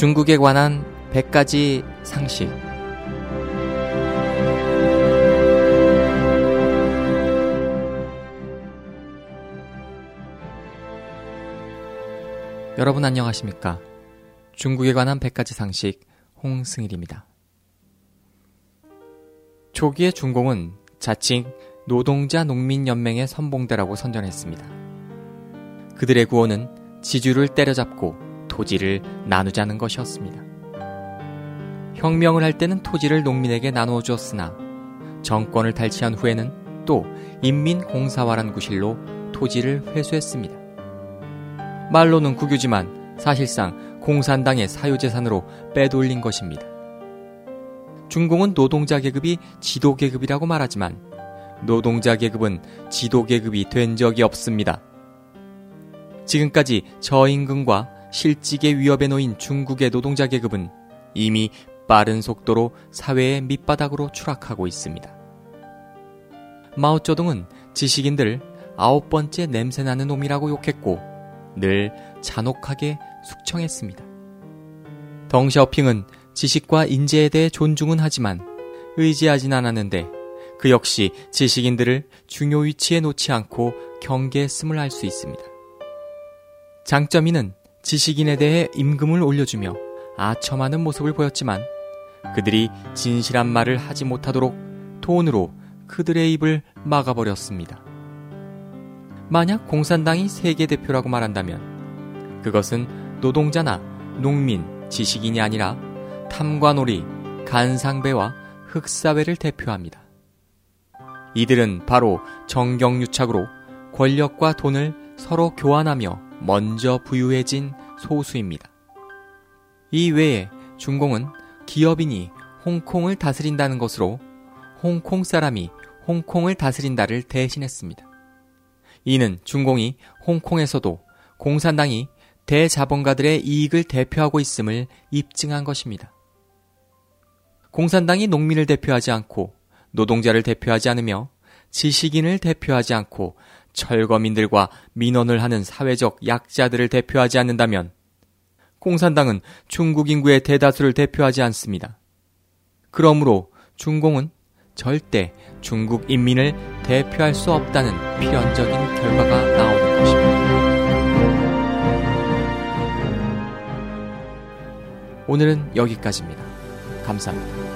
중국에 관한 100가지 상식. 여러분 안녕하십니까? 중국에 관한 100가지 상식 홍승일입니다. 초기의 중공은 자칭 노동자 농민연맹의 선봉대라고 선전했습니다. 그들의 구호는 지주를 때려잡고 토지를 나누자는 것이었습니다. 혁명을 할 때는 토지를 농민에게 나누어 주었으나 정권을 탈취한 후에는 또 인민공사화란 구실로 토지를 회수했습니다. 말로는 국유지만 사실상 공산당의 사유재산으로 빼돌린 것입니다. 중공은 노동자 계급이 지도 계급이라고 말하지만 노동자 계급은 지도 계급이 된 적이 없습니다. 지금까지 저임금과 실직의 위협에 놓인 중국의 노동자 계급은 이미 빠른 속도로 사회의 밑바닥으로 추락하고 있습니다. 마오쩌둥은 지식인들을 아홉 번째 냄새나는 놈이라고 욕했고 늘 잔혹하게 숙청했습니다. 덩샤오핑은 지식과 인재에 대해 존중은 하지만 의지하진 않았는데 그 역시 지식인들을 중요 위치에 놓지 않고 경계했음을 알수 있습니다. 장점이는 지식인에 대해 임금을 올려주며 아첨하는 모습을 보였지만 그들이 진실한 말을 하지 못하도록 돈으로 그들의 입을 막아버렸습니다. 만약 공산당이 세계 대표라고 말한다면 그것은 노동자나 농민, 지식인이 아니라 탐관오리, 간상배와 흑사회를 대표합니다. 이들은 바로 정경유착으로 권력과 돈을 서로 교환하며 먼저 부유해진 소수입니다. 이 외에 중공은 기업인이 홍콩을 다스린다는 것으로 홍콩 사람이 홍콩을 다스린다를 대신했습니다. 이는 중공이 홍콩에서도 공산당이 대자본가들의 이익을 대표하고 있음을 입증한 것입니다. 공산당이 농민을 대표하지 않고 노동자를 대표하지 않으며 지식인을 대표하지 않고 철거민들과 민원을 하는 사회적 약자들을 대표하지 않는다면 공산당은 중국 인구의 대다수를 대표하지 않습니다. 그러므로 중공은 절대 중국 인민을 대표할 수 없다는 필연적인 결과가 나오는 것입니다. 오늘은 여기까지입니다. 감사합니다.